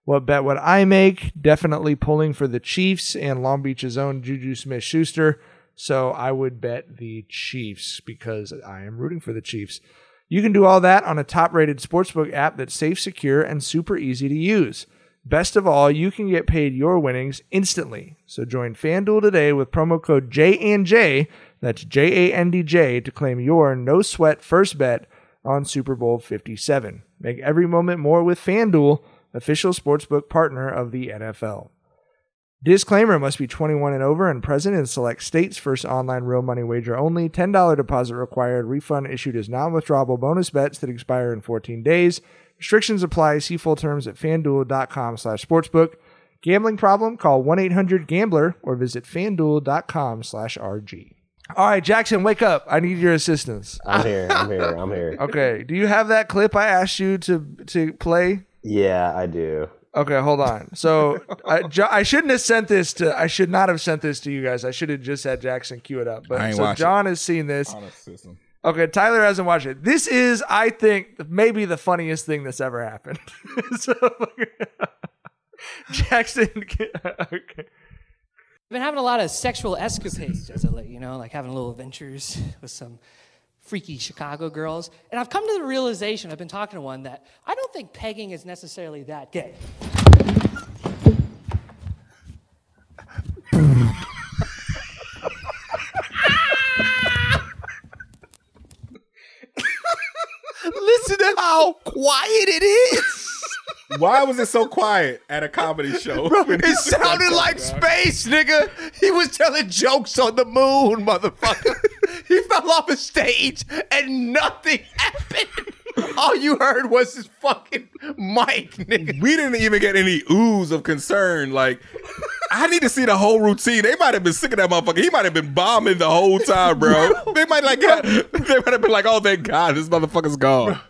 What bet would I make? Definitely pulling for the Chiefs and Long Beach's own Juju Smith Schuster. So I would bet the Chiefs because I am rooting for the Chiefs. You can do all that on a top rated sportsbook app that's safe, secure, and super easy to use. Best of all, you can get paid your winnings instantly. So join FanDuel today with promo code J&J, that's J A N D J to claim your no sweat first bet on Super Bowl 57. Make every moment more with FanDuel, official sportsbook partner of the NFL. Disclaimer must be 21 and over and present in select states. First online real money wager only. $10 deposit required. Refund issued as non withdrawable bonus bets that expire in 14 days. Restrictions apply. See full terms at fanduel.com slash sportsbook. Gambling problem? Call 1 800 Gambler or visit fanduel.com slash RG. All right, Jackson, wake up. I need your assistance. I'm here. I'm here. I'm here. Okay. Do you have that clip I asked you to to play? Yeah, I do. Okay, hold on. So I, Jo- I shouldn't have sent this to. I should not have sent this to you guys. I should have just had Jackson cue it up. I But ain't so watch it. John has seen this. Honest system. Okay, Tyler hasn't watched it. This is, I think, maybe the funniest thing that's ever happened. so, Jackson. Okay. I've been having a lot of sexual escapades you know, like having little adventures with some freaky Chicago girls. And I've come to the realization, I've been talking to one, that I don't think pegging is necessarily that gay. Listen to how quiet it is. Why was it so quiet at a comedy show? when It sounded like space, nigga. He was telling jokes on the moon, motherfucker. he fell off a stage and nothing happened. All you heard was his fucking mic, nigga. We didn't even get any ooze of concern. Like, I need to see the whole routine. They might have been sick of that motherfucker. He might have been bombing the whole time, bro. they might like, they might have been like, oh, thank God, this motherfucker's gone.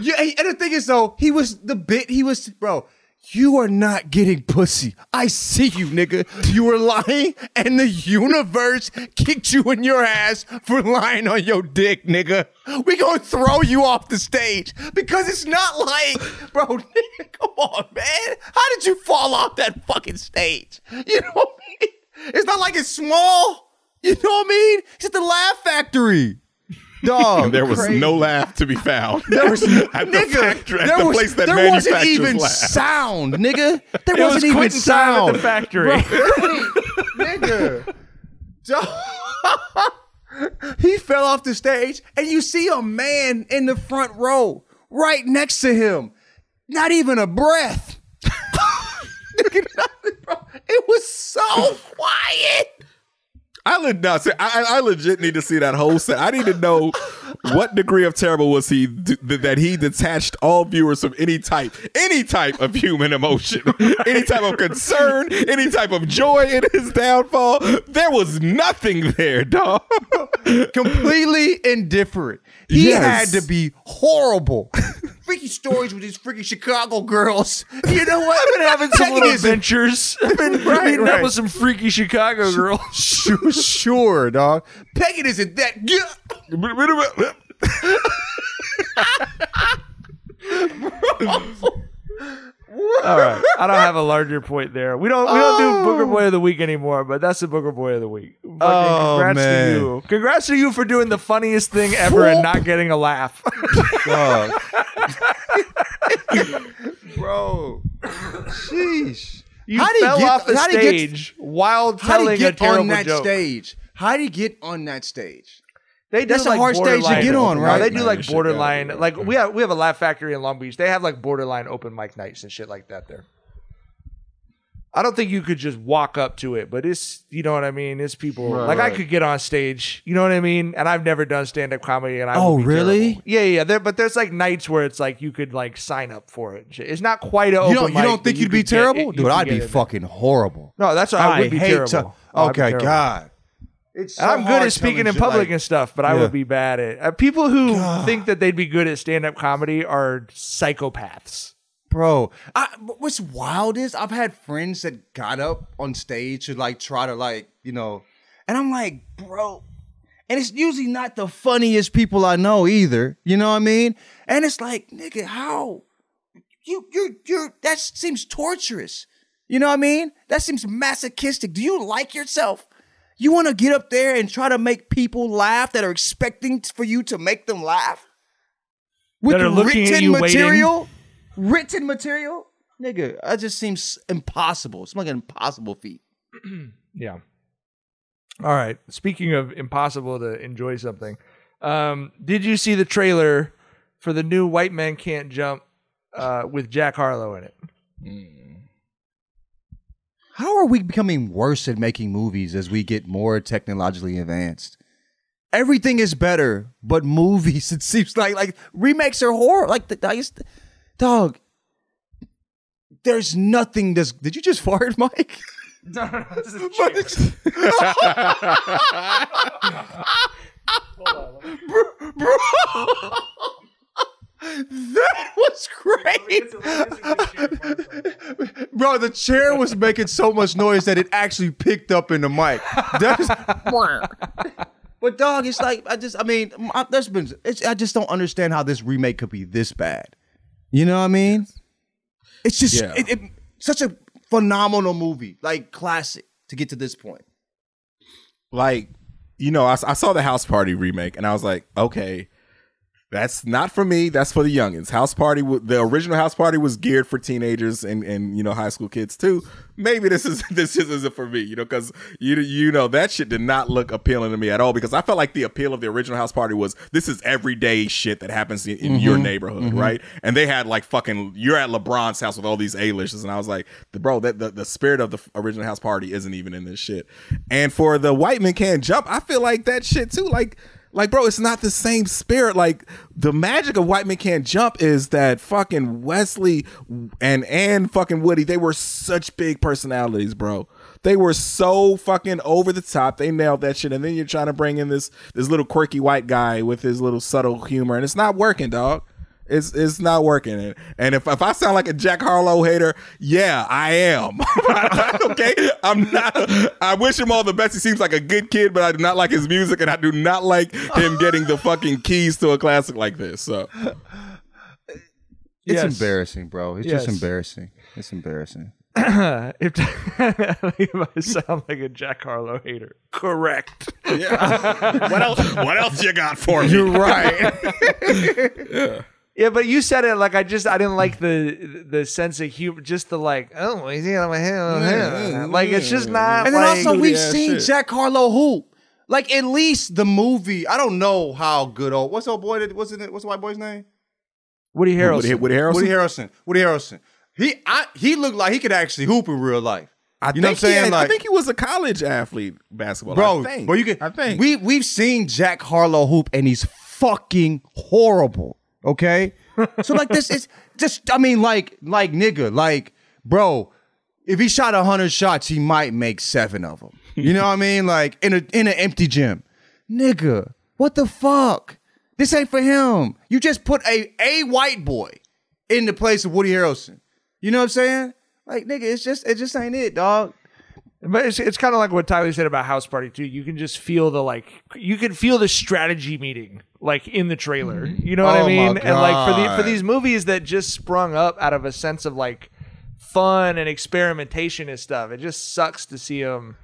Yeah, and the thing is though, he was the bit. He was, bro. You are not getting pussy. I see you, nigga. You were lying, and the universe kicked you in your ass for lying on your dick, nigga. We gonna throw you off the stage because it's not like, bro. Nigga, come on, man. How did you fall off that fucking stage? You know what I mean? It's not like it's small. You know what I mean? It's at the Laugh Factory. Dog, And there was crazy. no laugh to be found. There was at the nigga, factory, at there the was, place that there manufactures wasn't even laugh. sound, nigga. There It was wasn't even sound at the factory. nigga. he fell off the stage, and you see a man in the front row, right next to him. Not even a breath. Bro. It was so quiet. I, le- no, see, I, I legit need to see that whole set. I need to know what degree of terrible was he d- that he detached all viewers from any type, any type of human emotion, any type of concern, any type of joy in his downfall. There was nothing there, dog. Completely indifferent. He Yes. had to be horrible. Freaky stories with these freaky Chicago girls. You know what? I've been having some little adventures. I've been Right, meeting up with some freaky Chicago girls. Sure, sure, dog. Pegging isn't that good. All right, I don't have a larger point there. We don't we don't do oh. Booker Boy of the Week anymore, but that's the Booker Boy of the Week. Fucking Oh, congrats man. to you! Congrats to you for doing the funniest thing ever and not getting a laugh. Dog. Bro. Sheesh. You How'd he fell get- off the how'd he get- stage while How telling did he a get terrible on that joke. stage? How did he get on that stage? They do That's a like hard stage to borderline get on, right? They do like borderline. Like we have we have a Laugh Factory in Long Beach. They have like borderline open mic nights and shit like that there. I don't think you could just walk up to it, but it's you know what I mean. It's people like I could get on stage, you know what I mean. And I've never done stand up comedy, and I Oh, would be really? terrible. Yeah, yeah. There, but there's like nights where it's like you could like sign up for it. and shit. It's not quite an You open don't, you mic, don't but think you'd be could get terrible? you Dude, could I'd get be in there. fucking horrible. No, that's what I would be hate terrible. to- Oh, I'd be okay, terrible. God. It's And I'm good at speaking in public and stuff, but I Yeah. would be bad at uh, people who think that they'd be good at stand up comedy are psychopaths. bro. I, what's wild is I've had friends that got up on stage to like try to like you know, and I'm like, bro, and it's usually not the funniest people I know either. You know what I mean? And it's like, nigga, how you you you that seems torturous. You know what I mean? That seems masochistic. Do you like yourself? You want to get up there and try to make people laugh that are expecting for you to make them laugh? With That are looking at written you waiting. material? Written material? Nigga, that just seems impossible. It's like an impossible feat. Yeah. All right. Speaking of impossible to enjoy something, um, did you see the trailer for the new White Man Can't Jump uh, with Jack Harlow in it? How are we becoming worse at making movies as we get more technologically advanced? Everything is better, but movies, it seems like like remakes are horror. Like the I dog. There's nothing This did you just fart, Mike? No, no, no. This is bro, that was great. Bro, the chair was making so much noise that it actually picked up in the mic. That's, but dog, it's like I just, I mean, I, there's been, it's, I just don't understand how this remake could be this bad. You know what I mean? It's just Yeah. it, it, such a phenomenal movie, like classic, to get to this point. like you know I, I saw the house party remake and i was like okay that's not for me. That's for the youngins. House party the original house party was geared for teenagers and and you know high school kids too. Maybe this is this isn't for me you know because you you know that shit did not look appealing to me at all because i felt like the appeal of the original house party was this is everyday shit that happens in, in your Mhm. neighborhood Mhm. right? And they had like fucking you're at lebron's house with all these a-listers and i was like the bro that the, the spirit of the original house party isn't even in this shit. And for the white man can't jump i feel like that shit too like like bro it's not the same spirit. Like the magic of white men can't jump is that fucking wesley and and fucking woody they were such big personalities bro. They were so fucking over the top. They nailed that shit. And then you're trying to bring in this this little quirky white guy with his little subtle humor. And it's not working dog it's it's not working. And, and if, if I sound like a Jack Harlow hater, yeah, I am. okay? I'm not I wish him all the best. He seems like a good kid, but I do not like his music and I do not like him getting the fucking keys to a classic like this. So It's Yes. embarrassing, bro. It's Yes. just embarrassing. It's embarrassing. if, if I sound like a Jack Harlow hater, correct. Yeah. what else what else you got for me? You're right. yeah. Yeah, but you said it like I just I didn't like the the sense of humor, just the like oh he's on my head, like it's just not. And then like, also we've ass seen shit. Jack Harlow hoop. Like at least the movie. I don't know how good old. What's old boy? That, what's it? What's the white boy's name? Woody Harrelson. Woody, Woody Harrelson. Woody Harrelson. Woody Harrelson. He I, he looked like he could actually hoop in real life. I you know what I'm saying? He, I think he was a college athlete basketball. Bro, I think. bro, you can. I think. we we've seen Jack Harlow hoop, and he's fucking horrible. Okay, so like this is just. I mean, like, like nigga, like, bro. If he shot hundred shots, he might make seven of them. You know what I mean? Like in a in an empty gym, nigga. What the fuck? This ain't for him. You just put a a white boy in the place of Woody Harrelson. You know what I'm saying? Like nigga, it's just it just ain't it, dog. But it's, it's kind of like what Tyler said about House Party too. You can just feel the like you can feel the strategy meeting like in the trailer. Mm-hmm. You know what Oh I my mean? And like for the for God. these movies that just sprung up out of a sense of like fun and experimentation and stuff, it just sucks to see them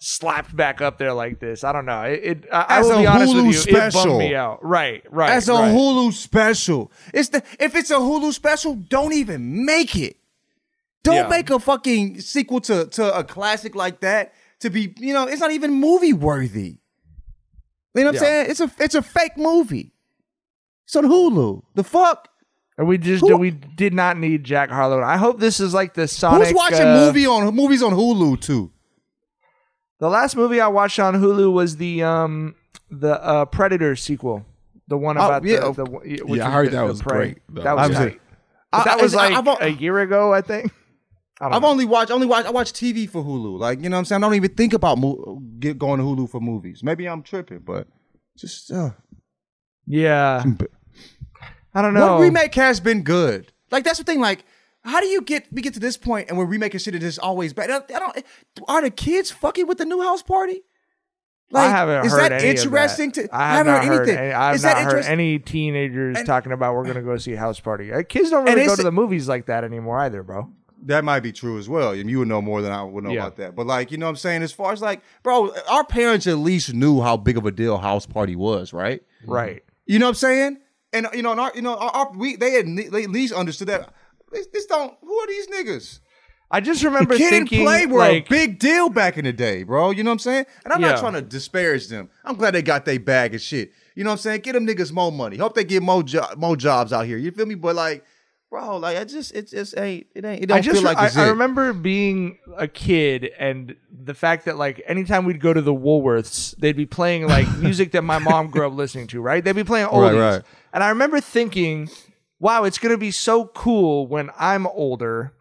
slapped back up there like this. I don't know. It, it I, I As will a be honest Hulu with you, it special. bummed me out. Right, right. As a right. Hulu special. It's the if it's a Hulu special, don't even make it. Don't Yeah. make a fucking sequel to, to a classic like that to be, you know, it's not even movie worthy. You know what I'm Yeah. saying? It's a it's a fake movie. It's on Hulu. The fuck? And we just Who- we did not need Jack Harlow. I hope this is like the Sonic. Who's watching uh, movie on movies on Hulu too? The last movie I watched on Hulu was the um the uh, Predator sequel, the one about yeah. the, the Yeah, I heard the- that the was prey. great. That was I was tight. like- that was like I've- a year ago, I think. I I've know. only watched only watch I watch TV for Hulu. Like, you know what I'm saying? I don't even think about mo- get going to Hulu for movies. Maybe I'm tripping, but just uh, yeah, I don't know. What remake has been good? Like that's the thing. Like, how do you get we get to this point and we're remaking shit that is always bad? I don't, I don't. Are the kids fucking with the new house party? Like, I haven't is heard that any interesting that. to? I have haven't not heard heard. anything. Any, I have is that not heard any teenagers And- talking about we're gonna go see a House Party. Uh, Kids don't really go to the movies like that anymore either, bro. That might be true as well. And you would know more than I would know Yeah. about that. But like, you know what I'm saying? As far as like, bro, our parents at least knew how big of a deal house party was, right? Mm-hmm. Right. You know what I'm saying? And you know, and our, you know, our, our, we they had they at least understood that. This, this don't. Who are these niggas? I just remember Kid and thinking Play were like a big deal back in the day, bro. You know what I'm saying? And I'm Yeah. not trying to disparage them. I'm glad they got their bag of shit. You know what I'm saying? Get them niggas more money. Hope they get more jo- more jobs out here. You feel me? But like, bro. Like I just, it just ain't, it ain't, it don't I just feel like I, I remember being a kid and the fact that like anytime we'd go to the Woolworths, they'd be playing like music that my mom grew up listening to, right? They'd be playing oldies. Right. And I remember thinking, wow, it's gonna be so cool when I'm older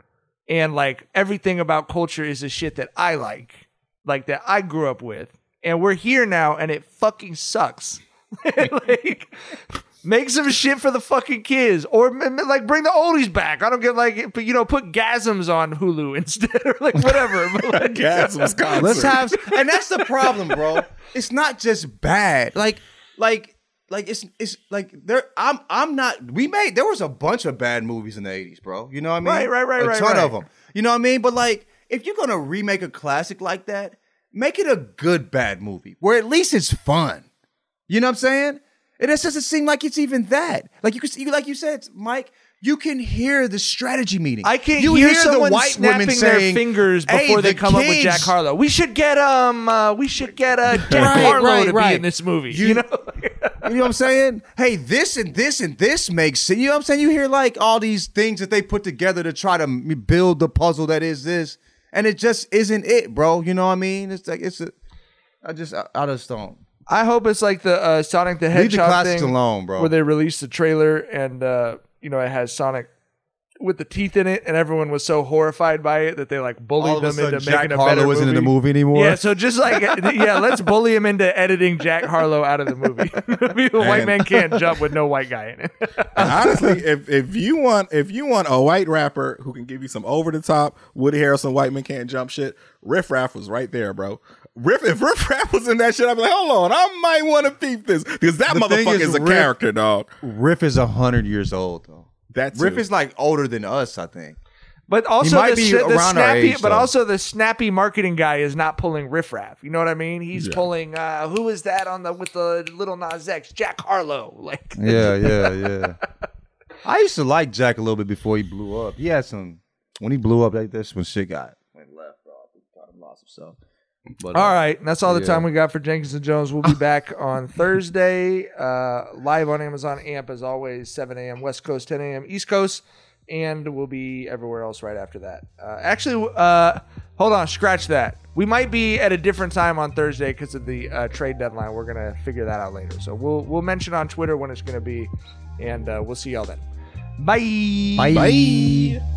and like everything about culture is the shit that I like, like that I grew up with. And we're here now and it fucking sucks. like make some shit for the fucking kids or m- m- like bring the oldies back. I don't get like but you know put gasms on Hulu instead or like whatever. But, like, Gasms concert. Let's have, and that's the problem, bro. It's not just bad. Like, like, like it's it's like there. I'm I'm not. We made there was a bunch of bad movies in the '80s, bro. You know what I mean? Right, right, right, A right, ton right. of them. You know what I mean? But like, if you're gonna remake a classic like that, make it a good bad movie where at least it's fun. You know what I'm saying? And it just doesn't seem like it's even that. Like you could, you, like you said, Mike. You can hear the strategy meeting. I can you hear, the someone white women snapping their saying, fingers "Hey, before they the come up with Jack kids- Harlow. We should get um, uh, we should get uh, Jack Right, Harlow right, to be right. in this movie. You- You, know, You know what I'm saying? Hey, this and this and this makes sense. You know what I'm saying? You hear like all these things that they put together to try to m- build the puzzle that is this, and it just isn't it, bro. You know what I mean? It's like it's a. I just I, I just don't. I hope it's like the uh, Sonic the Leave the Hedgehog classics thing, alone, bro. where they released the trailer and uh, you know it has Sonic with the teeth in it, and everyone was so horrified by it that they like bullied All of a them sudden, into Jack making a Harlow better isn't movie. in the movie anymore. Yeah, so just like yeah, let's bully him into editing Jack Harlow out of the movie. a white man can't jump with no white guy in it. And honestly, if if you want if you want a white rapper who can give you some over the top Woody Harrelson white man can't jump shit, Riff Raff was right there, bro. Riff if Riff Raff was in that shit, I'd be like, hold on, I might want to peep this because that The motherfucker is, is, a Riff- character, dog. Riff is hundred years old though. That's Riff is like older than us, I think. But also might the, be s- the around our snappy, age, but though. also the snappy marketing guy is not pulling riffraff. You know what I mean? He's Yeah. pulling uh, who is that on the with the little Nas X? Jack Harlow. Like Yeah, yeah, yeah. I used to like Jack a little bit before he blew up. He had some when he blew up like this when shit got went left, off. He kind of lost himself. But, uh, All right, that's all the yeah. time we got for Jenkins and Jonez. We'll be back on Thursday, uh, live on Amazon Amp as always, 7 a.m. West Coast, 10 a.m. East Coast, and we'll be everywhere else right after that. Uh, actually, uh, hold on, scratch that. We might be at a different time on Thursday because of the uh, trade deadline. We're gonna figure that out later. So we'll we'll mention on Twitter when it's gonna be, and uh, we'll see y'all then. Bye. Bye.